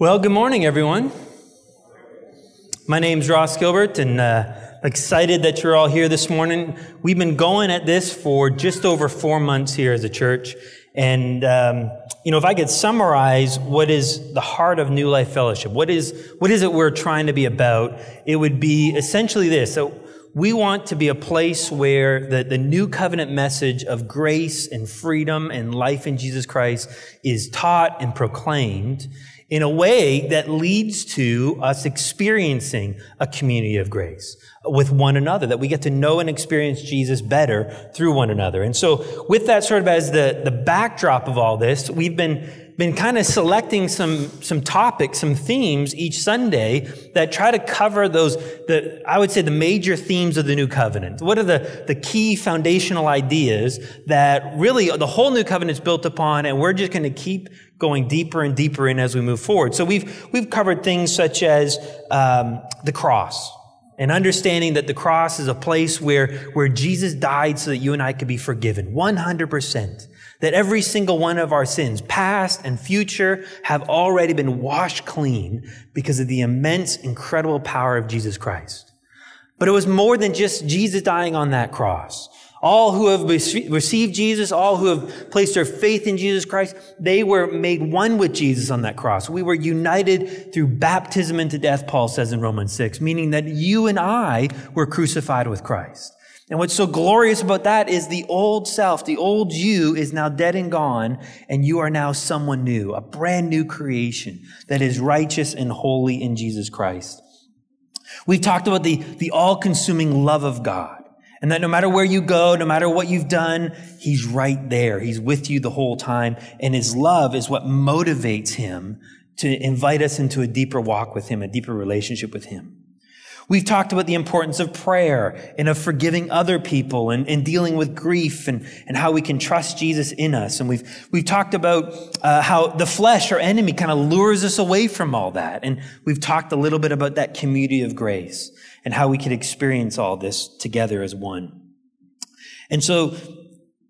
Well, good morning, everyone. My name's Ross Gilbert, and uh, excited that you're all here this morning. We've been going at this for just over four months here as a church, and um, you know, if I could summarize what is the heart of New Life Fellowship, what is what is it we're trying to be about? It would be essentially this. So we want to be a place where the, the new covenant message of grace and freedom and life in Jesus Christ is taught and proclaimed in a way that leads to us experiencing a community of grace with one another, that we get to know and experience Jesus better through one another. And so with that sort of as the, the backdrop of all this, we've been been kind of selecting some, some topics, some themes each Sunday that try to cover those, the, I would say the major themes of the new covenant. What are the, the key foundational ideas that really the whole new covenant is built upon and we're just going to keep going deeper and deeper in as we move forward. So we've, we've covered things such as um, the cross and understanding that the cross is a place where, where Jesus died so that you and I could be forgiven 100% that every single one of our sins, past and future, have already been washed clean because of the immense, incredible power of Jesus Christ. But it was more than just Jesus dying on that cross. All who have received Jesus, all who have placed their faith in Jesus Christ, they were made one with Jesus on that cross. We were united through baptism into death, Paul says in Romans 6, meaning that you and I were crucified with Christ. And what's so glorious about that is the old self, the old you is now dead and gone, and you are now someone new, a brand new creation that is righteous and holy in Jesus Christ. We've talked about the, the all-consuming love of God. And that no matter where you go, no matter what you've done, He's right there. He's with you the whole time. And His love is what motivates Him to invite us into a deeper walk with Him, a deeper relationship with Him. We've talked about the importance of prayer and of forgiving other people and, and dealing with grief and, and how we can trust Jesus in us. And we've, we've talked about uh, how the flesh, our enemy, kind of lures us away from all that. And we've talked a little bit about that community of grace and how we can experience all this together as one. And so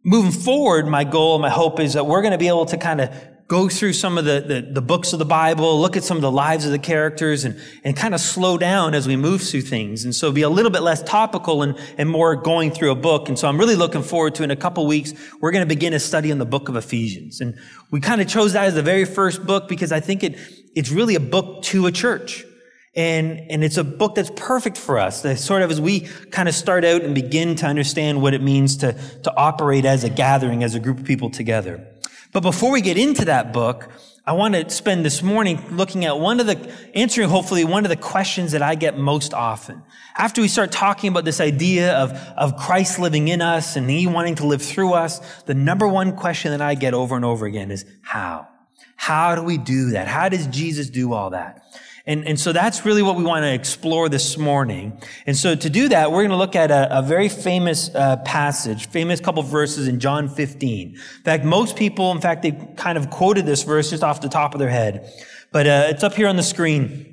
moving forward, my goal, my hope is that we're going to be able to kind of go through some of the, the, the, books of the Bible, look at some of the lives of the characters, and, and kind of slow down as we move through things. And so be a little bit less topical and, and more going through a book. And so I'm really looking forward to in a couple weeks, we're going to begin a study on the book of Ephesians. And we kind of chose that as the very first book because I think it, it's really a book to a church. And, and it's a book that's perfect for us, that sort of as we kind of start out and begin to understand what it means to, to operate as a gathering, as a group of people together. But before we get into that book, I want to spend this morning looking at one of the, answering hopefully one of the questions that I get most often. After we start talking about this idea of, of Christ living in us and He wanting to live through us, the number one question that I get over and over again is how? How do we do that? How does Jesus do all that? And, and so that's really what we want to explore this morning. And so to do that, we're going to look at a, a very famous uh, passage, famous couple verses in John 15. In fact, most people, in fact, they kind of quoted this verse just off the top of their head. But uh, it's up here on the screen.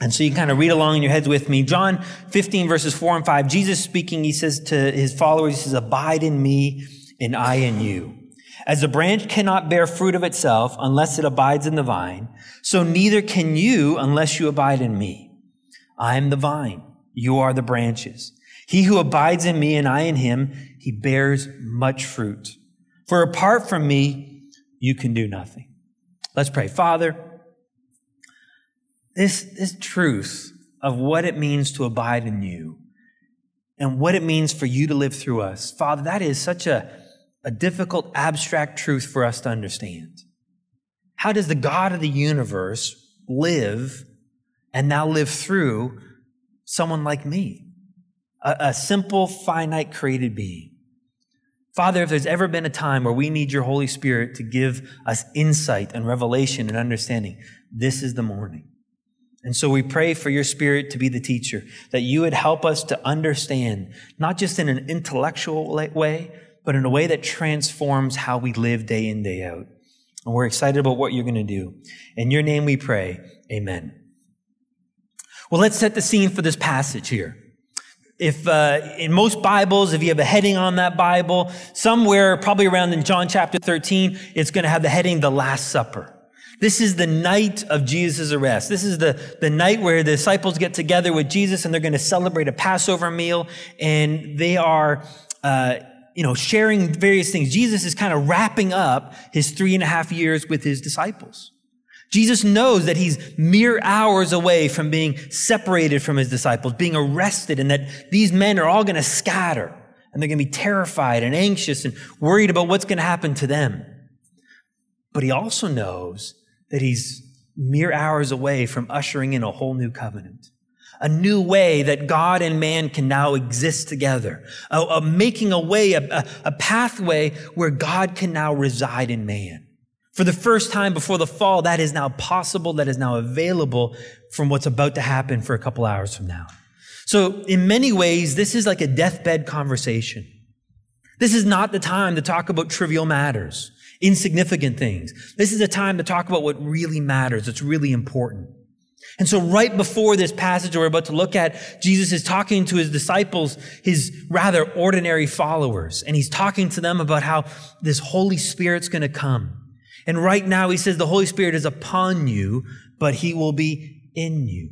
And so you can kind of read along in your heads with me. John 15 verses 4 and 5. Jesus speaking, he says to his followers, he says, abide in me and I in you. As a branch cannot bear fruit of itself unless it abides in the vine, so neither can you unless you abide in me. I am the vine. You are the branches. He who abides in me and I in him, he bears much fruit. For apart from me, you can do nothing. Let's pray. Father, this, this truth of what it means to abide in you and what it means for you to live through us, Father, that is such a, a difficult, abstract truth for us to understand. How does the God of the universe live and now live through someone like me? A, a, simple, finite, created being. Father, if there's ever been a time where we need your Holy Spirit to give us insight and revelation and understanding, this is the morning. And so we pray for your spirit to be the teacher, that you would help us to understand, not just in an intellectual way, but in a way that transforms how we live day in, day out. And we're excited about what you're going to do. In your name we pray. Amen. Well, let's set the scene for this passage here. If uh, in most Bibles, if you have a heading on that Bible, somewhere probably around in John chapter 13, it's going to have the heading, The Last Supper. This is the night of Jesus' arrest. This is the, the night where the disciples get together with Jesus and they're going to celebrate a Passover meal and they are, uh, you know, sharing various things. Jesus is kind of wrapping up his three and a half years with his disciples. Jesus knows that he's mere hours away from being separated from his disciples, being arrested, and that these men are all going to scatter and they're going to be terrified and anxious and worried about what's going to happen to them. But he also knows that he's mere hours away from ushering in a whole new covenant. A new way that God and man can now exist together, a, a making a way, a, a pathway where God can now reside in man. For the first time before the fall, that is now possible, that is now available from what's about to happen for a couple hours from now. So, in many ways, this is like a deathbed conversation. This is not the time to talk about trivial matters, insignificant things. This is a time to talk about what really matters, It's really important. And so, right before this passage we're about to look at, Jesus is talking to his disciples, his rather ordinary followers, and he's talking to them about how this Holy Spirit's going to come. And right now he says the Holy Spirit is upon you, but he will be in you.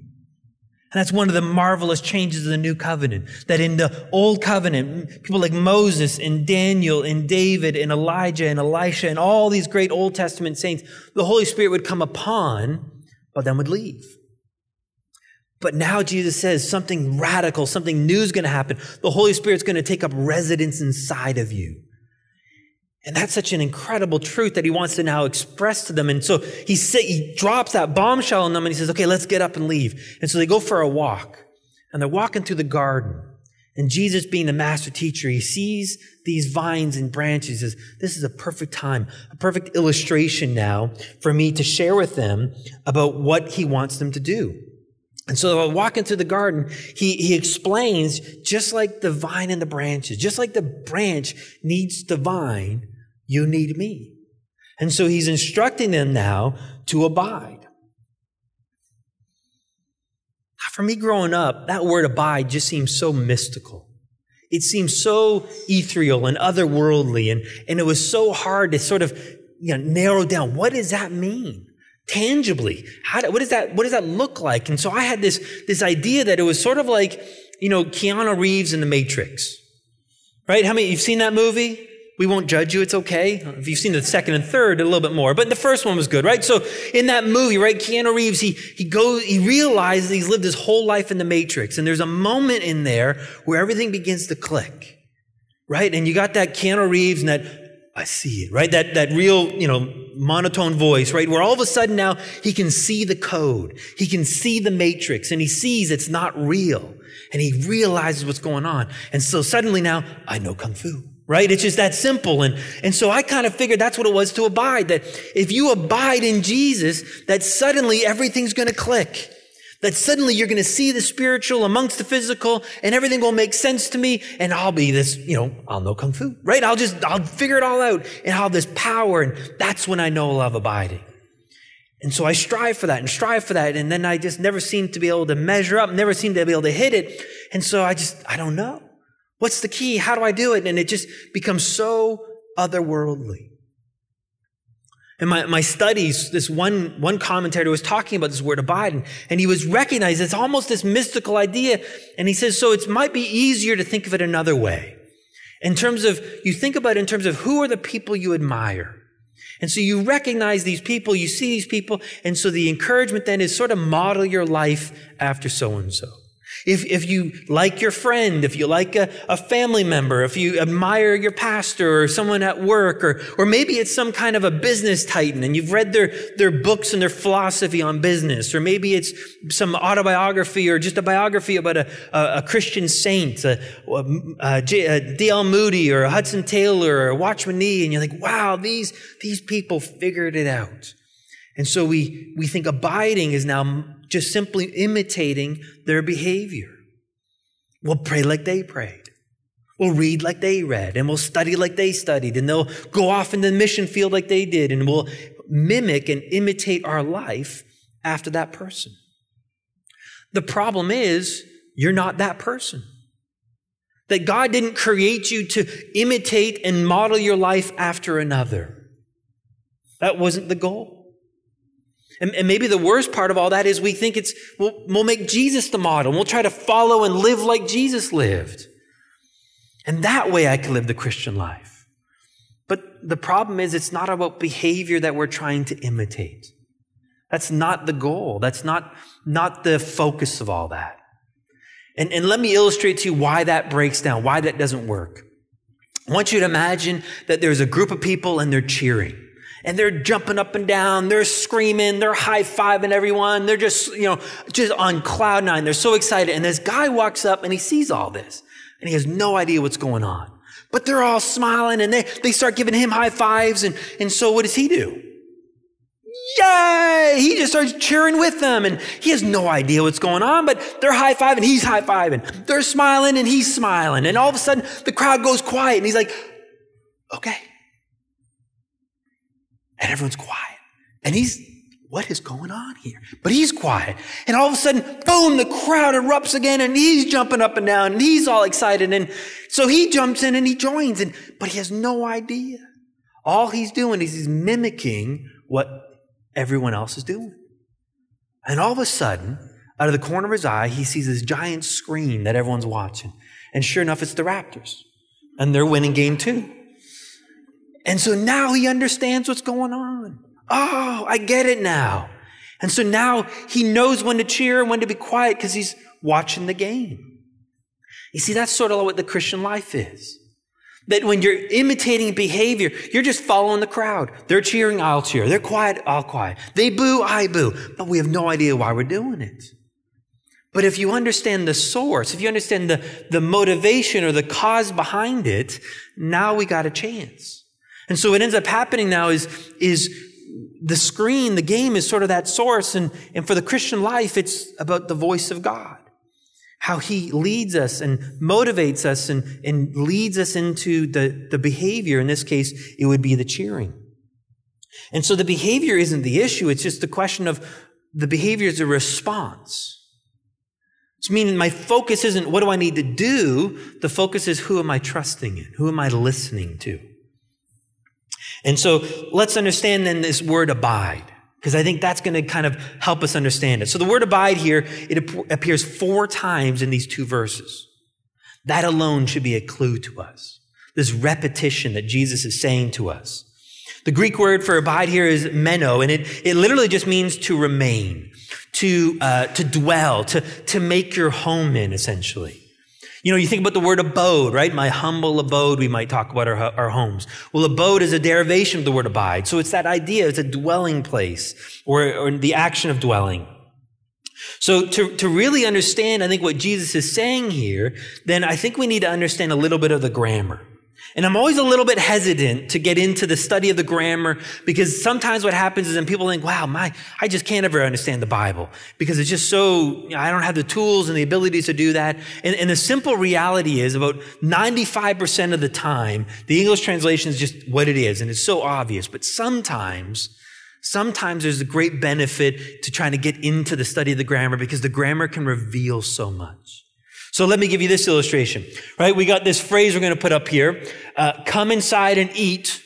And that's one of the marvelous changes of the new covenant. That in the old covenant, people like Moses and Daniel and David and Elijah and Elisha and all these great Old Testament saints, the Holy Spirit would come upon, but then would leave. But now Jesus says something radical, something new is going to happen. The Holy Spirit's going to take up residence inside of you. And that's such an incredible truth that he wants to now express to them. And so he, say, he drops that bombshell on them and he says, okay, let's get up and leave. And so they go for a walk and they're walking through the garden. And Jesus, being the master teacher, he sees these vines and branches. He says, this is a perfect time, a perfect illustration now for me to share with them about what he wants them to do. And so while walking through the garden, he, he explains just like the vine and the branches, just like the branch needs the vine, you need me. And so he's instructing them now to abide. For me growing up, that word abide just seems so mystical. It seemed so ethereal and otherworldly, and, and it was so hard to sort of you know, narrow down what does that mean? Tangibly, how what does that what does that look like? And so I had this this idea that it was sort of like you know Keanu Reeves in The Matrix, right? How many you've seen that movie? We won't judge you. It's okay. If you've seen the second and third, a little bit more. But the first one was good, right? So in that movie, right, Keanu Reeves, he, he goes, he realizes he's lived his whole life in the matrix. And there's a moment in there where everything begins to click, right? And you got that Keanu Reeves and that, I see it, right? That, that real, you know, monotone voice, right? Where all of a sudden now he can see the code. He can see the matrix and he sees it's not real. And he realizes what's going on. And so suddenly now, I know Kung Fu right? It's just that simple. And, and so I kind of figured that's what it was to abide, that if you abide in Jesus, that suddenly everything's going to click. That suddenly you're going to see the spiritual amongst the physical and everything will make sense to me and I'll be this, you know, I'll know Kung Fu, right? I'll just, I'll figure it all out and I'll have this power and that's when I know love abiding. And so I strive for that and strive for that. And then I just never seem to be able to measure up, never seem to be able to hit it. And so I just, I don't know. What's the key? How do I do it? And it just becomes so otherworldly. In my, my studies, this one, one commentator was talking about this word abide, and, and he was recognizing it's almost this mystical idea. And he says, so it might be easier to think of it another way. In terms of, you think about it in terms of who are the people you admire. And so you recognize these people, you see these people, and so the encouragement then is sort of model your life after so and so. If, if you like your friend, if you like a, a family member, if you admire your pastor or someone at work, or, or maybe it's some kind of a business titan and you've read their, their books and their philosophy on business, or maybe it's some autobiography or just a biography about a, a, a Christian saint, a, D.L. Moody or Hudson Taylor or Watchman Nee, and you're like, wow, these, these people figured it out. And so we, we think abiding is now just simply imitating their behavior. We'll pray like they prayed. We'll read like they read and we'll study like they studied and they'll go off in the mission field like they did and we'll mimic and imitate our life after that person. The problem is you're not that person. That God didn't create you to imitate and model your life after another. That wasn't the goal. And, and, maybe the worst part of all that is we think it's, we'll, we'll make Jesus the model. We'll try to follow and live like Jesus lived. And that way I can live the Christian life. But the problem is it's not about behavior that we're trying to imitate. That's not the goal. That's not, not the focus of all that. And, and let me illustrate to you why that breaks down, why that doesn't work. I want you to imagine that there's a group of people and they're cheering. And they're jumping up and down, they're screaming, they're high-fiving everyone, they're just, you know, just on cloud nine. They're so excited. And this guy walks up and he sees all this. And he has no idea what's going on. But they're all smiling and they, they start giving him high fives. And, and so what does he do? Yay! He just starts cheering with them and he has no idea what's going on, but they're high fiving, he's high fiving. They're smiling and he's smiling. And all of a sudden the crowd goes quiet and he's like, okay. And everyone's quiet. And he's, what is going on here? But he's quiet. And all of a sudden, boom, the crowd erupts again and he's jumping up and down and he's all excited. And so he jumps in and he joins and, but he has no idea. All he's doing is he's mimicking what everyone else is doing. And all of a sudden, out of the corner of his eye, he sees this giant screen that everyone's watching. And sure enough, it's the Raptors. And they're winning game two. And so now he understands what's going on. Oh, I get it now. And so now he knows when to cheer and when to be quiet because he's watching the game. You see, that's sort of what the Christian life is. That when you're imitating behavior, you're just following the crowd. They're cheering, I'll cheer. They're quiet, I'll quiet. They boo, I boo. But we have no idea why we're doing it. But if you understand the source, if you understand the, the motivation or the cause behind it, now we got a chance. And so what ends up happening now is, is the screen, the game is sort of that source. And, and for the Christian life, it's about the voice of God how he leads us and motivates us and, and leads us into the, the behavior. In this case, it would be the cheering. And so the behavior isn't the issue. It's just the question of the behavior is a response. It's meaning my focus isn't what do I need to do? The focus is who am I trusting in? Who am I listening to? And so let's understand then this word abide because I think that's going to kind of help us understand it. So the word abide here, it appears four times in these two verses. That alone should be a clue to us. This repetition that Jesus is saying to us. The Greek word for abide here is meno, and it, it literally just means to remain, to, uh, to dwell, to, to make your home in, essentially. You know, you think about the word abode, right? My humble abode, we might talk about our, our homes. Well, abode is a derivation of the word abide. So it's that idea, it's a dwelling place or, or the action of dwelling. So to, to really understand, I think what Jesus is saying here, then I think we need to understand a little bit of the grammar. And I'm always a little bit hesitant to get into the study of the grammar because sometimes what happens is then people think, wow, my, I just can't ever understand the Bible because it's just so, you know, I don't have the tools and the abilities to do that. And, and the simple reality is about 95% of the time, the English translation is just what it is. And it's so obvious. But sometimes, sometimes there's a great benefit to trying to get into the study of the grammar because the grammar can reveal so much. So let me give you this illustration, right? We got this phrase we're going to put up here. Uh, come inside and eat,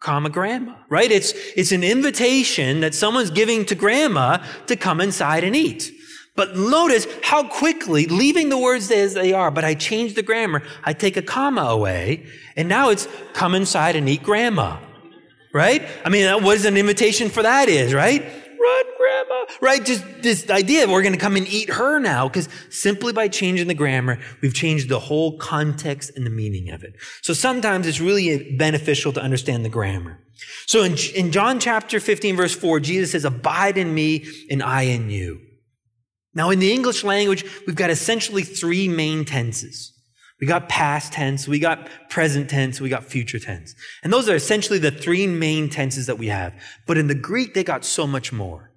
comma, grandma, right? It's, it's an invitation that someone's giving to grandma to come inside and eat. But notice how quickly, leaving the words as they are, but I change the grammar. I take a comma away, and now it's come inside and eat grandma. Right? I mean, what is an invitation for that is, right? Right? Just this idea we're going to come and eat her now because simply by changing the grammar, we've changed the whole context and the meaning of it. So sometimes it's really beneficial to understand the grammar. So in, in John chapter 15 verse 4, Jesus says, abide in me and I in you. Now in the English language, we've got essentially three main tenses. We got past tense, we got present tense, we got future tense. And those are essentially the three main tenses that we have. But in the Greek, they got so much more.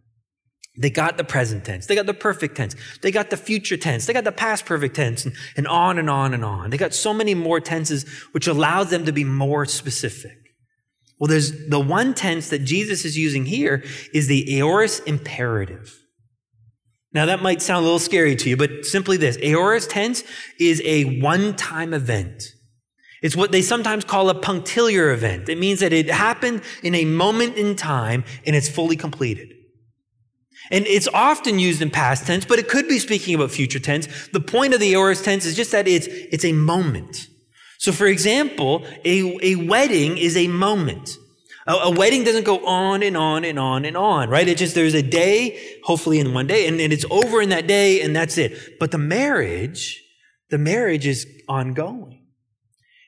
They got the present tense, they got the perfect tense, they got the future tense, they got the past perfect tense, and, and on and on and on. They got so many more tenses, which allows them to be more specific. Well, there's the one tense that Jesus is using here is the aorist imperative. Now that might sound a little scary to you, but simply this. Aorist tense is a one-time event. It's what they sometimes call a punctiliar event. It means that it happened in a moment in time and it's fully completed. And it's often used in past tense, but it could be speaking about future tense. The point of the aorist tense is just that it's, it's a moment. So for example, a, a wedding is a moment. A, a, wedding doesn't go on and on and on and on, right? It just, there's a day, hopefully in one day, and, and it's over in that day and that's it. But the marriage, the marriage is ongoing.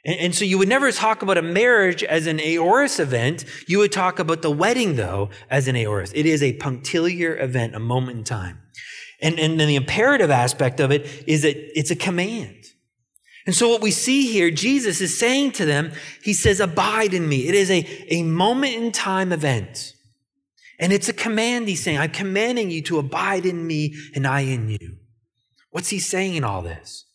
And, and, so you would never talk about a marriage as an aorist event. You would talk about the wedding, though, as an aorist. It is a punctiliar event, a moment in time. And, and then the imperative aspect of it is that it's a command. And so what we see here, Jesus is saying to them, he says, abide in me. It is a, a moment in time event. And it's a command he's saying, I'm commanding you to abide in me and I in you. What's he saying in all this?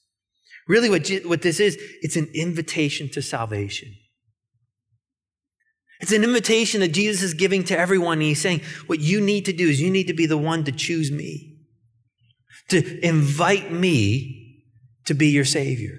Really, what, what this is, it's an invitation to salvation. It's an invitation that Jesus is giving to everyone. And he's saying, what you need to do is you need to be the one to choose me, to invite me to be your Savior.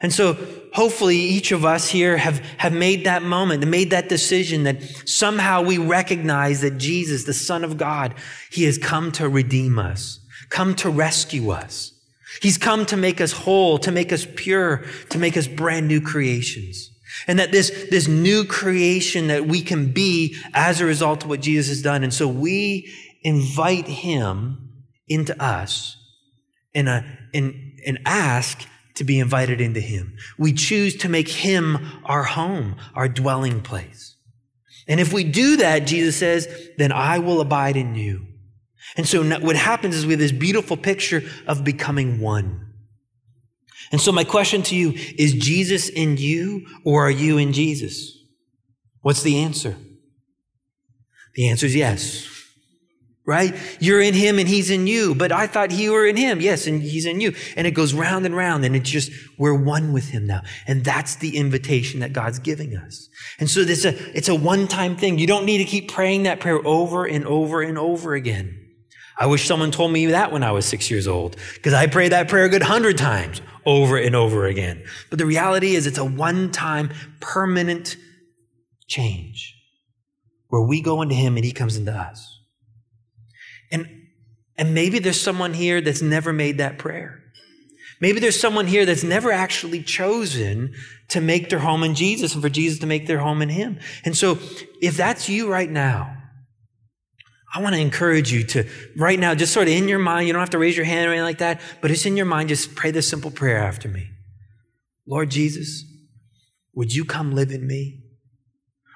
And so hopefully each of us here have, have made that moment, made that decision that somehow we recognize that Jesus, the Son of God, He has come to redeem us, come to rescue us. He's come to make us whole, to make us pure, to make us brand new creations. And that this, this new creation that we can be as a result of what Jesus has done. And so we invite him into us and, uh, and, and ask to be invited into him. We choose to make him our home, our dwelling place. And if we do that, Jesus says, then I will abide in you. And so what happens is we have this beautiful picture of becoming one. And so my question to you is Jesus in you or are you in Jesus? What's the answer? The answer is yes. Right? You're in him and he's in you, but I thought you were in him. Yes, and he's in you. And it goes round and round and it's just, we're one with him now. And that's the invitation that God's giving us. And so this, uh, it's a one-time thing. You don't need to keep praying that prayer over and over and over again. I wish someone told me that when I was six years old, because I prayed that prayer a good hundred times over and over again. But the reality is it's a one-time permanent change where we go into him and he comes into us. And, and maybe there's someone here that's never made that prayer. Maybe there's someone here that's never actually chosen to make their home in Jesus and for Jesus to make their home in him. And so if that's you right now, I want to encourage you to right now, just sort of in your mind, you don't have to raise your hand or anything like that, but it's in your mind, just pray this simple prayer after me. Lord Jesus, would you come live in me?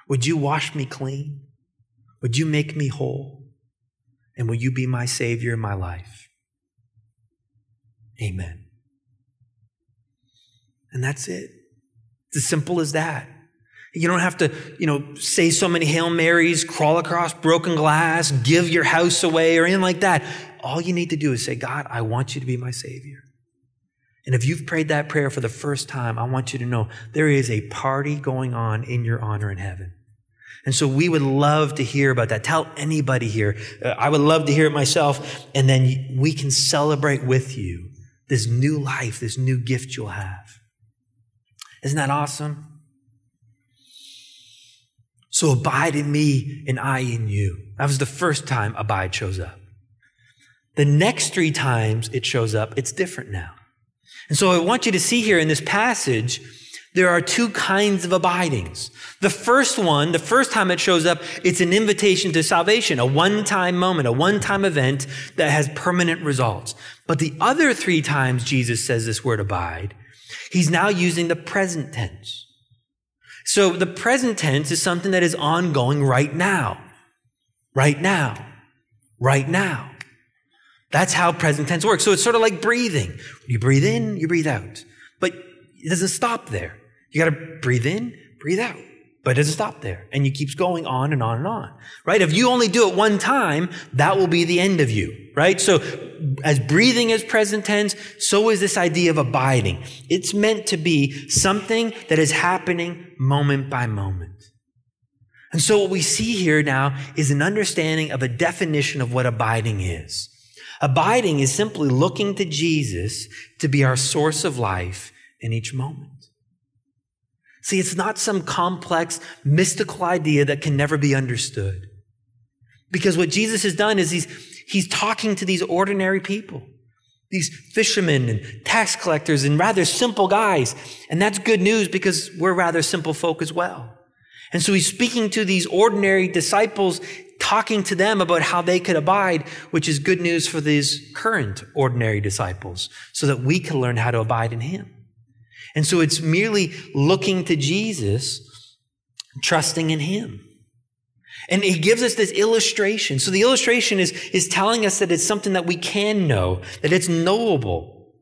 Would you wash me clean? Would you make me whole? And will you be my Savior in my life? Amen. And that's it. It's as simple as that. You don't have to, you know, say so many Hail Marys, crawl across broken glass, give your house away, or anything like that. All you need to do is say, God, I want you to be my Savior. And if you've prayed that prayer for the first time, I want you to know there is a party going on in your honor in heaven. And so we would love to hear about that. Tell anybody here. Uh, I would love to hear it myself. And then we can celebrate with you this new life, this new gift you'll have. Isn't that awesome? So abide in me and I in you. That was the first time abide shows up. The next three times it shows up, it's different now. And so I want you to see here in this passage, there are two kinds of abidings. The first one, the first time it shows up, it's an invitation to salvation, a one-time moment, a one-time event that has permanent results. But the other three times Jesus says this word abide, he's now using the present tense. So the present tense is something that is ongoing right now. Right now. Right now. That's how present tense works. So it's sort of like breathing. You breathe in, you breathe out. But it doesn't stop there. You got to breathe in, breathe out. But it doesn't stop there. And you keeps going on and on and on. Right? If you only do it one time, that will be the end of you. Right? So as breathing is present tense, so is this idea of abiding. It's meant to be something that is happening moment by moment. And so what we see here now is an understanding of a definition of what abiding is. Abiding is simply looking to Jesus to be our source of life in each moment. See, it's not some complex, mystical idea that can never be understood. Because what Jesus has done is he's, he's talking to these ordinary people, these fishermen and tax collectors and rather simple guys. And that's good news because we're rather simple folk as well. And so he's speaking to these ordinary disciples, talking to them about how they could abide, which is good news for these current ordinary disciples, so that we can learn how to abide in him. And so it's merely looking to Jesus, trusting in him. And he gives us this illustration. So the illustration is, is telling us that it's something that we can know, that it's knowable.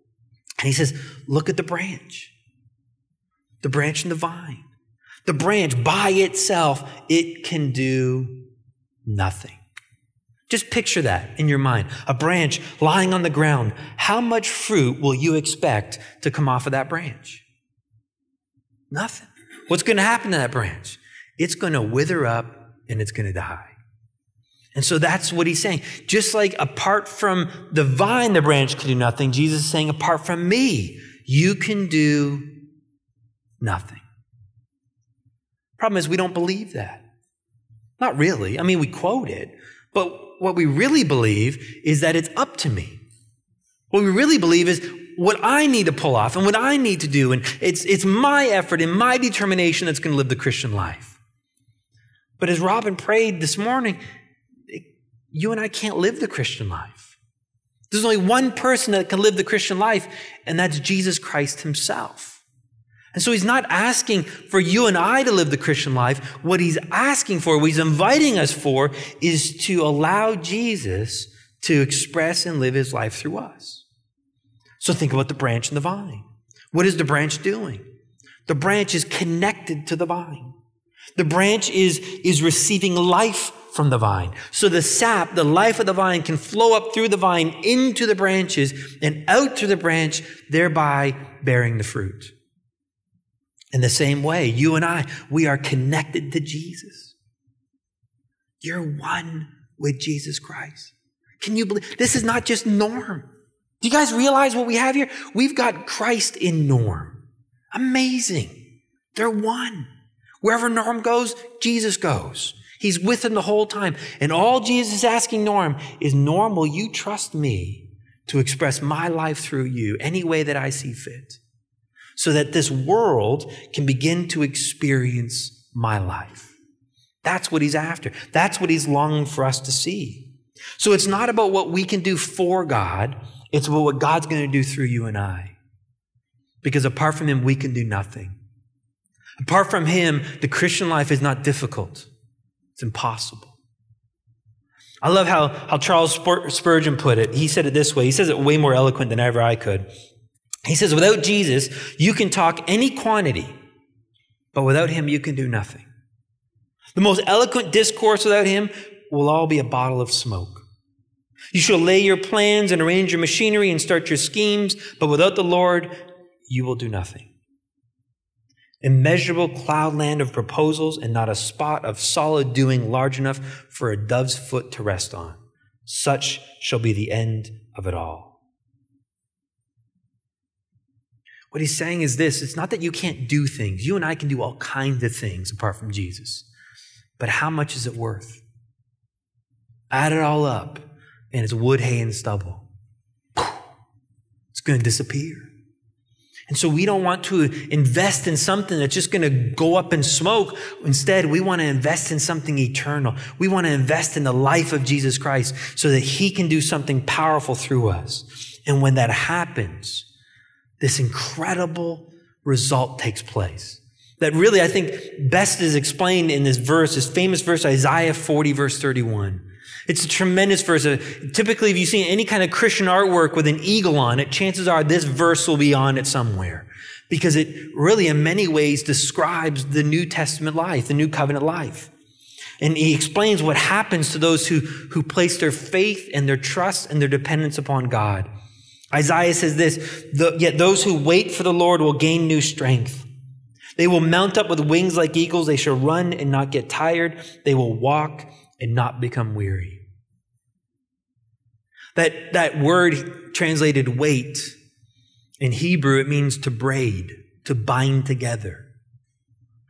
And he says, look at the branch, the branch and the vine. The branch by itself, it can do nothing. Just picture that in your mind. A branch lying on the ground. How much fruit will you expect to come off of that branch? Nothing. What's going to happen to that branch? It's going to wither up and it's going to die. And so that's what he's saying. Just like apart from the vine, the branch can do nothing, Jesus is saying, apart from me, you can do nothing. Problem is, we don't believe that. Not really. I mean, we quote it, but what we really believe is that it's up to me. What we really believe is what I need to pull off and what I need to do. And it's, it's my effort and my determination that's going to live the Christian life. But as Robin prayed this morning, you and I can't live the Christian life. There's only one person that can live the Christian life, and that's Jesus Christ himself. And so he's not asking for you and I to live the Christian life. What he's asking for, what he's inviting us for, is to allow Jesus to express and live his life through us. So think about the branch and the vine. What is the branch doing? The branch is connected to the vine. The branch is, is receiving life from the vine. So the sap, the life of the vine can flow up through the vine into the branches and out through the branch, thereby bearing the fruit. In the same way, you and I, we are connected to Jesus. You're one with Jesus Christ. Can you believe? This is not just Norm. Do you guys realize what we have here? We've got Christ in Norm. Amazing. They're one. Wherever Norm goes, Jesus goes. He's with him the whole time. And all Jesus is asking Norm is, Norm, will you trust me to express my life through you any way that I see fit? So that this world can begin to experience my life. That's what he's after. That's what he's longing for us to see. So it's not about what we can do for God. It's what God's going to do through you and I. Because apart from him, we can do nothing. Apart from Him, the Christian life is not difficult. It's impossible. I love how, how Charles Spurgeon put it. He said it this way. He says it way more eloquent than ever I could. He says, without Jesus, you can talk any quantity, but without Him, you can do nothing. The most eloquent discourse without Him will all be a bottle of smoke. You shall lay your plans and arrange your machinery and start your schemes, but without the Lord, you will do nothing immeasurable cloudland of proposals and not a spot of solid doing large enough for a dove's foot to rest on. Such shall be the end of it all. What he's saying is this it's not that you can't do things. You and I can do all kinds of things apart from Jesus. But how much is it worth? Add it all up, and it's wood, hay, and stubble. It's going to disappear. And so we don't want to invest in something that's just going to go up in smoke. Instead, we want to invest in something eternal. We want to invest in the life of Jesus Christ so that he can do something powerful through us. And when that happens, this incredible result takes place. That really, I think, best is explained in this verse, this famous verse, Isaiah 40, verse 31. It's a tremendous verse. Uh, typically, if you see any kind of Christian artwork with an eagle on it, chances are this verse will be on it somewhere. Because it really, in many ways, describes the New Testament life, the New Covenant life. And he explains what happens to those who, who place their faith and their trust and their dependence upon God. Isaiah says this, yet those who wait for the Lord will gain new strength. They will mount up with wings like eagles. They shall run and not get tired. They will walk and not become weary. That, that word translated wait in Hebrew, it means to braid, to bind together.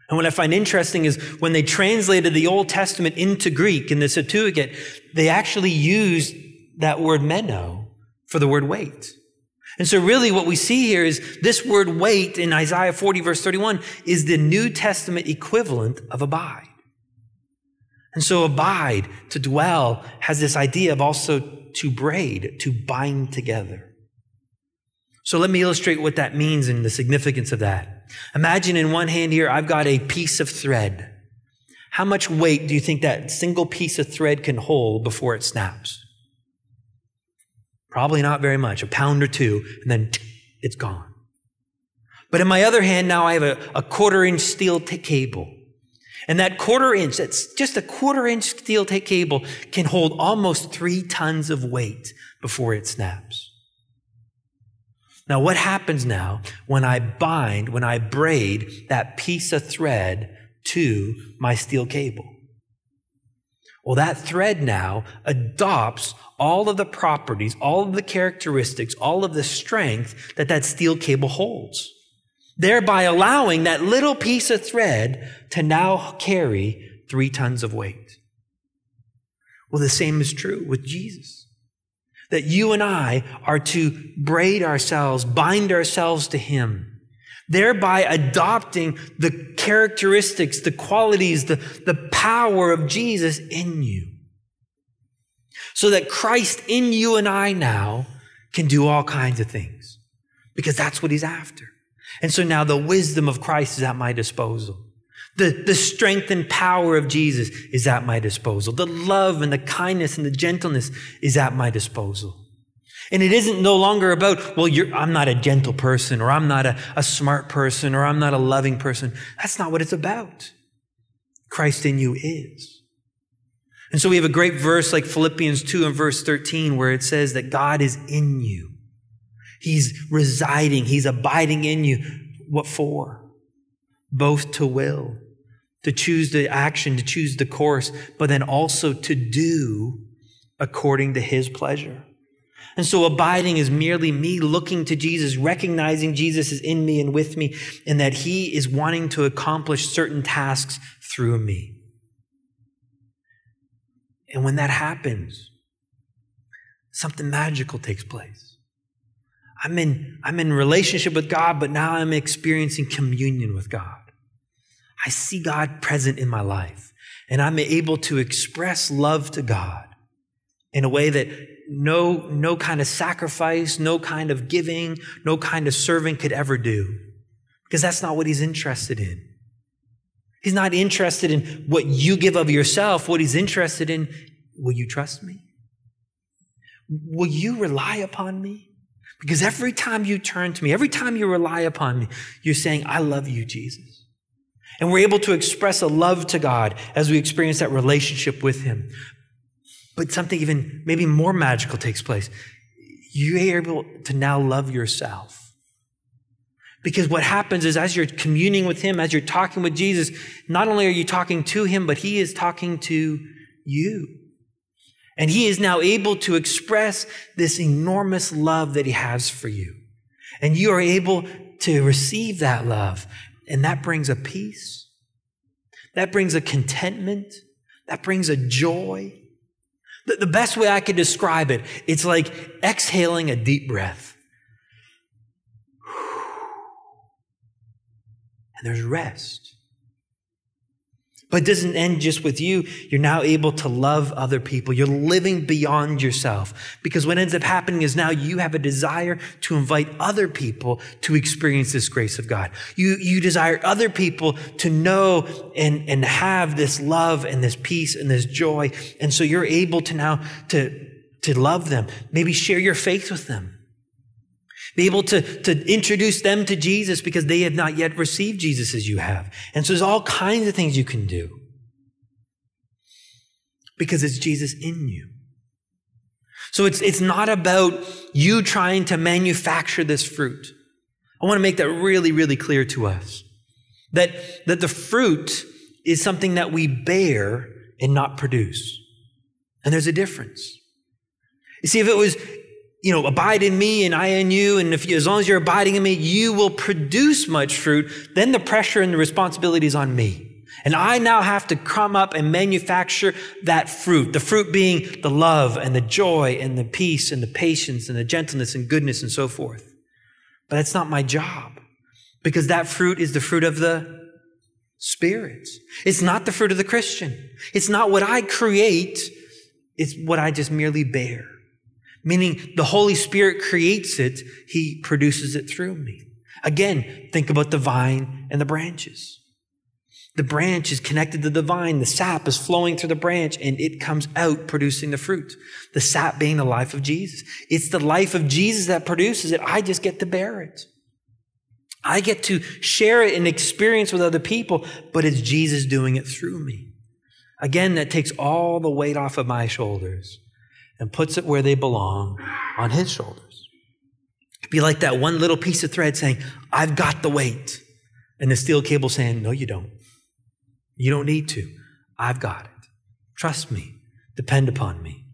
And what I find interesting is when they translated the Old Testament into Greek in the Septuagint, they actually used that word meno for the word wait. And so really what we see here is this word wait in Isaiah 40 verse 31 is the New Testament equivalent of abide. And so abide, to dwell, has this idea of also to braid, to bind together. So let me illustrate what that means and the significance of that. Imagine in one hand here, I've got a piece of thread. How much weight do you think that single piece of thread can hold before it snaps? Probably not very much, a pound or two, and then it's gone. But in my other hand, now I have a, a quarter inch steel t- cable. And that quarter inch, that's just a quarter inch steel cable, can hold almost three tons of weight before it snaps. Now, what happens now when I bind, when I braid that piece of thread to my steel cable? Well, that thread now adopts all of the properties, all of the characteristics, all of the strength that that steel cable holds, thereby allowing that little piece of thread to now carry three tons of weight. Well, the same is true with Jesus that you and I are to braid ourselves, bind ourselves to Him, thereby adopting the characteristics, the qualities, the, the power of Jesus in you. So that Christ in you and I now can do all kinds of things because that's what He's after. And so now the wisdom of Christ is at my disposal. The, the strength and power of Jesus is at my disposal. The love and the kindness and the gentleness is at my disposal. And it isn't no longer about, well, I'm not a gentle person, or I'm not a, a smart person, or I'm not a loving person. That's not what it's about. Christ in you is. And so we have a great verse like Philippians 2 and verse 13 where it says that God is in you. He's residing. He's abiding in you. What for? both to will, to choose the action, to choose the course, but then also to do according to his pleasure. And so abiding is merely me looking to Jesus, recognizing Jesus is in me and with me, and that he is wanting to accomplish certain tasks through me. And when that happens, something magical takes place. I'm in, I'm in relationship with God, but now I'm experiencing communion with God. I see God present in my life and I'm able to express love to God in a way that no, no kind of sacrifice, no kind of giving, no kind of serving could ever do. Because that's not what he's interested in. He's not interested in what you give of yourself. What he's interested in, will you trust me? Will you rely upon me? Because every time you turn to me, every time you rely upon me, you're saying, I love you, Jesus. And we're able to express a love to God as we experience that relationship with Him. But something even maybe more magical takes place. You're able to now love yourself. Because what happens is as you're communing with Him, as you're talking with Jesus, not only are you talking to Him, but He is talking to you. And He is now able to express this enormous love that He has for you. And you are able to receive that love and that brings a peace. That brings a contentment. That brings a joy. The, the best way I could describe it, it's like exhaling a deep breath. And there's rest. But it doesn't end just with you. You're now able to love other people. You're living beyond yourself. Because what ends up happening is now you have a desire to invite other people to experience this grace of God. You, you desire other people to know and, and have this love and this peace and this joy. And so you're able to now to, to love them. Maybe share your faith with them. Be able to, to introduce them to Jesus because they have not yet received Jesus as you have. And so there's all kinds of things you can do because it's Jesus in you. So it's, it's not about you trying to manufacture this fruit. I want to make that really, really clear to us. That, that the fruit is something that we bear and not produce. And there's a difference. You see, if it was you know, abide in me and I in you, and if you, as long as you're abiding in me, you will produce much fruit, then the pressure and the responsibility is on me. And I now have to come up and manufacture that fruit. The fruit being the love and the joy and the peace and the patience and the gentleness and goodness and so forth. But that's not my job because that fruit is the fruit of the Spirit. It's not the fruit of the Christian. It's not what I create. It's what I just merely bear. Meaning the Holy Spirit creates it. He produces it through me. Again, think about the vine and the branches. The branch is connected to the vine. The sap is flowing through the branch and it comes out producing the fruit. The sap being the life of Jesus. It's the life of Jesus that produces it. I just get to bear it. I get to share it and experience with other people, but it's Jesus doing it through me. Again, that takes all the weight off of my shoulders and puts it where they belong on his shoulders. It'd be like that one little piece of thread saying, I've got the weight. And the steel cable saying, No, you don't. You don't need to. I've got it. Trust me. Depend upon me.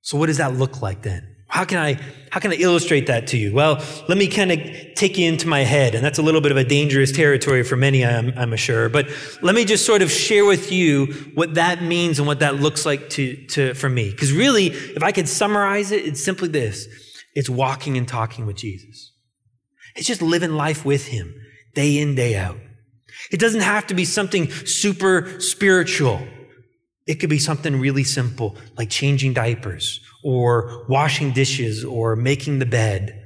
So, what does that look like then? How can I how can I illustrate that to you? Well, let me kind of take you into my head, and that's a little bit of a dangerous territory for many, I'm, I'm sure. But let me just sort of share with you what that means and what that looks like to, to for me. Because really, if I could summarize it, it's simply this: it's walking and talking with Jesus. It's just living life with Him day in, day out. It doesn't have to be something super spiritual. It could be something really simple, like changing diapers, or washing dishes, or making the bed,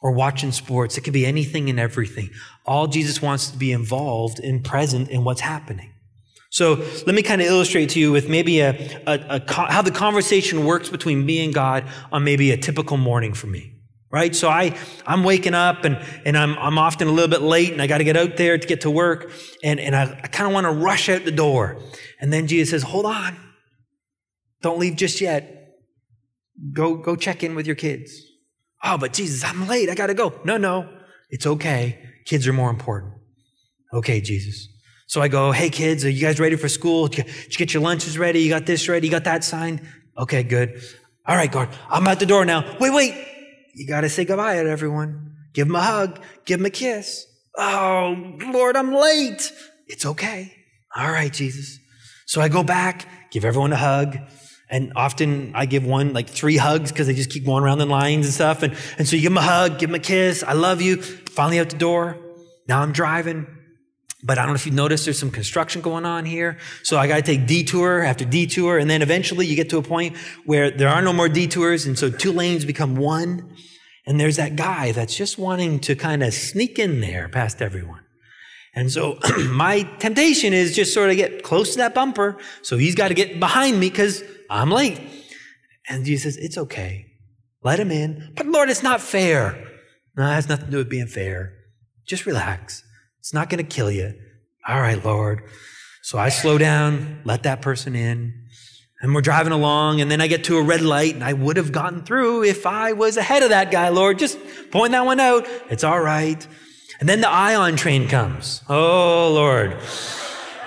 or watching sports. It could be anything and everything. All Jesus wants to be involved and present in what's happening. So let me kind of illustrate to you with maybe a, a, a, how the conversation works between me and God on maybe a typical morning for me right? So I, I'm waking up and, and I'm, I'm often a little bit late and I got to get out there to get to work. And, and I, I kind of want to rush out the door. And then Jesus says, hold on. Don't leave just yet. Go, go check in with your kids. Oh, but Jesus, I'm late. I got to go. No, no. It's okay. Kids are more important. Okay, Jesus. So I go, hey kids, are you guys ready for school? Did you get your lunches ready? You got this ready? You got that signed? Okay, good. All right, God, I'm at the door now. Wait, wait you got to say goodbye to everyone. Give them a hug. Give them a kiss. Oh, Lord, I'm late. It's okay. All right, Jesus. So I go back, give everyone a hug. And often I give one like three hugs because they just keep going around the lines and stuff. And, and so you give them a hug, give them a kiss. I love you. Finally out the door. Now I'm driving. But I don't know if you noticed there's some construction going on here. So I got to take detour after detour. And then eventually you get to a point where there are no more detours. And so two lanes become one. And there's that guy that's just wanting to kind of sneak in there past everyone. And so my temptation is just sort of get close to that bumper. So he's got to get behind me because I'm late. And Jesus says, It's okay. Let him in. But Lord, it's not fair. No, it has nothing to do with being fair. Just relax. It's not going to kill you. All right, Lord. So I slow down, let that person in. And we're driving along, and then I get to a red light, and I would have gotten through if I was ahead of that guy, Lord. Just point that one out. It's all right. And then the ION train comes. Oh, Lord.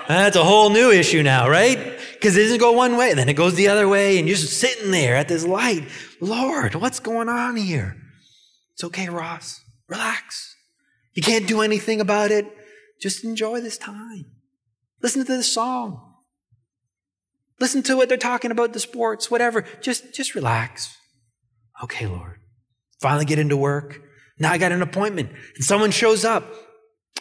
That's a whole new issue now, right? Because it doesn't go one way, then it goes the other way, and you're just sitting there at this light. Lord, what's going on here? It's okay, Ross. Relax. You can't do anything about it. Just enjoy this time. Listen to this song. Listen to what they're talking about, the sports, whatever. Just, just relax. Okay, Lord. Finally get into work. Now I got an appointment and someone shows up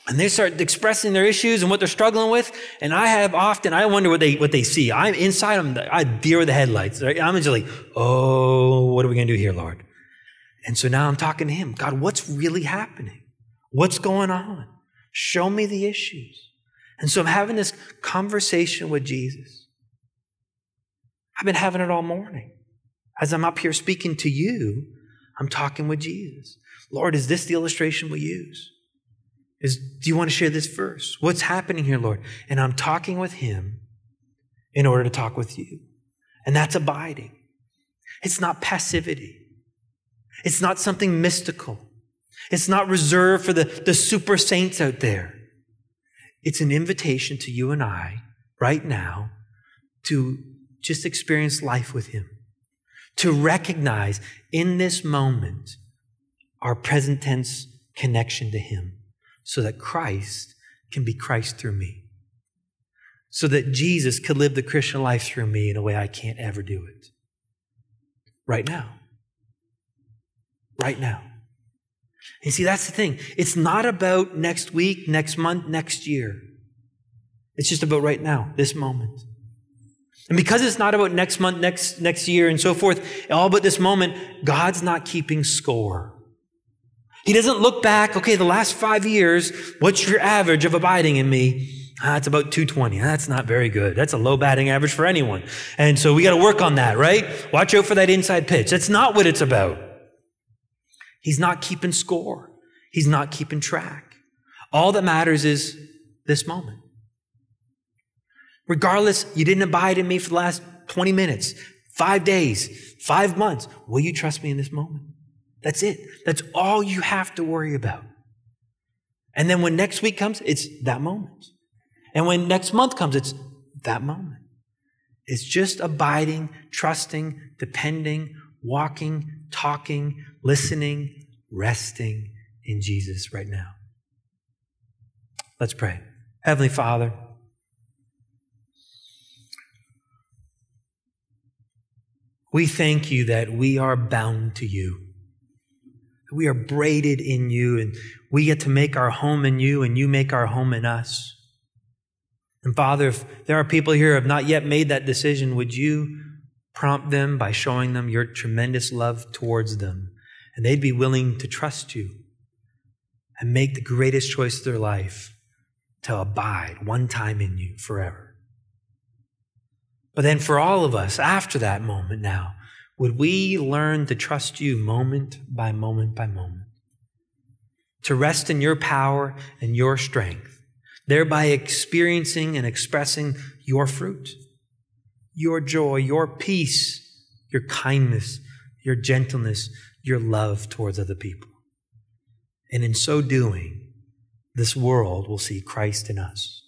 and they start expressing their issues and what they're struggling with. And I have often, I wonder what they, what they see. I'm inside them. I deer with the headlights. Right? I'm just like, oh, what are we going to do here, Lord? And so now I'm talking to him. God, what's really happening? What's going on? Show me the issues. And so I'm having this conversation with Jesus. I've been having it all morning. As I'm up here speaking to you, I'm talking with Jesus. Lord, is this the illustration we use? Is, do you want to share this verse? What's happening here, Lord? And I'm talking with him in order to talk with you. And that's abiding. It's not passivity. It's not something mystical. It's not reserved for the, the super saints out there. It's an invitation to you and I right now to just experience life with Him to recognize in this moment our present tense connection to Him so that Christ can be Christ through me. So that Jesus could live the Christian life through me in a way I can't ever do it. Right now. Right now. And see, that's the thing. It's not about next week, next month, next year. It's just about right now, this moment. And because it's not about next month, next, next year, and so forth, all but this moment, God's not keeping score. He doesn't look back, okay, the last five years, what's your average of abiding in me? Ah, it's about 220. That's not very good. That's a low batting average for anyone. And so we got to work on that, right? Watch out for that inside pitch. That's not what it's about. He's not keeping score. He's not keeping track. All that matters is this moment. Regardless, you didn't abide in me for the last 20 minutes, five days, five months. Will you trust me in this moment? That's it. That's all you have to worry about. And then when next week comes, it's that moment. And when next month comes, it's that moment. It's just abiding, trusting, depending, walking, talking, listening, resting in Jesus right now. Let's pray. Heavenly Father, We thank you that we are bound to you. We are braided in you, and we get to make our home in you, and you make our home in us. And Father, if there are people here who have not yet made that decision, would you prompt them by showing them your tremendous love towards them? And they'd be willing to trust you and make the greatest choice of their life to abide one time in you forever. But then for all of us after that moment now, would we learn to trust you moment by moment by moment? To rest in your power and your strength, thereby experiencing and expressing your fruit, your joy, your peace, your kindness, your gentleness, your love towards other people. And in so doing, this world will see Christ in us,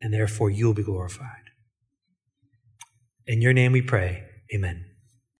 and therefore you'll be glorified. In your name we pray. Amen.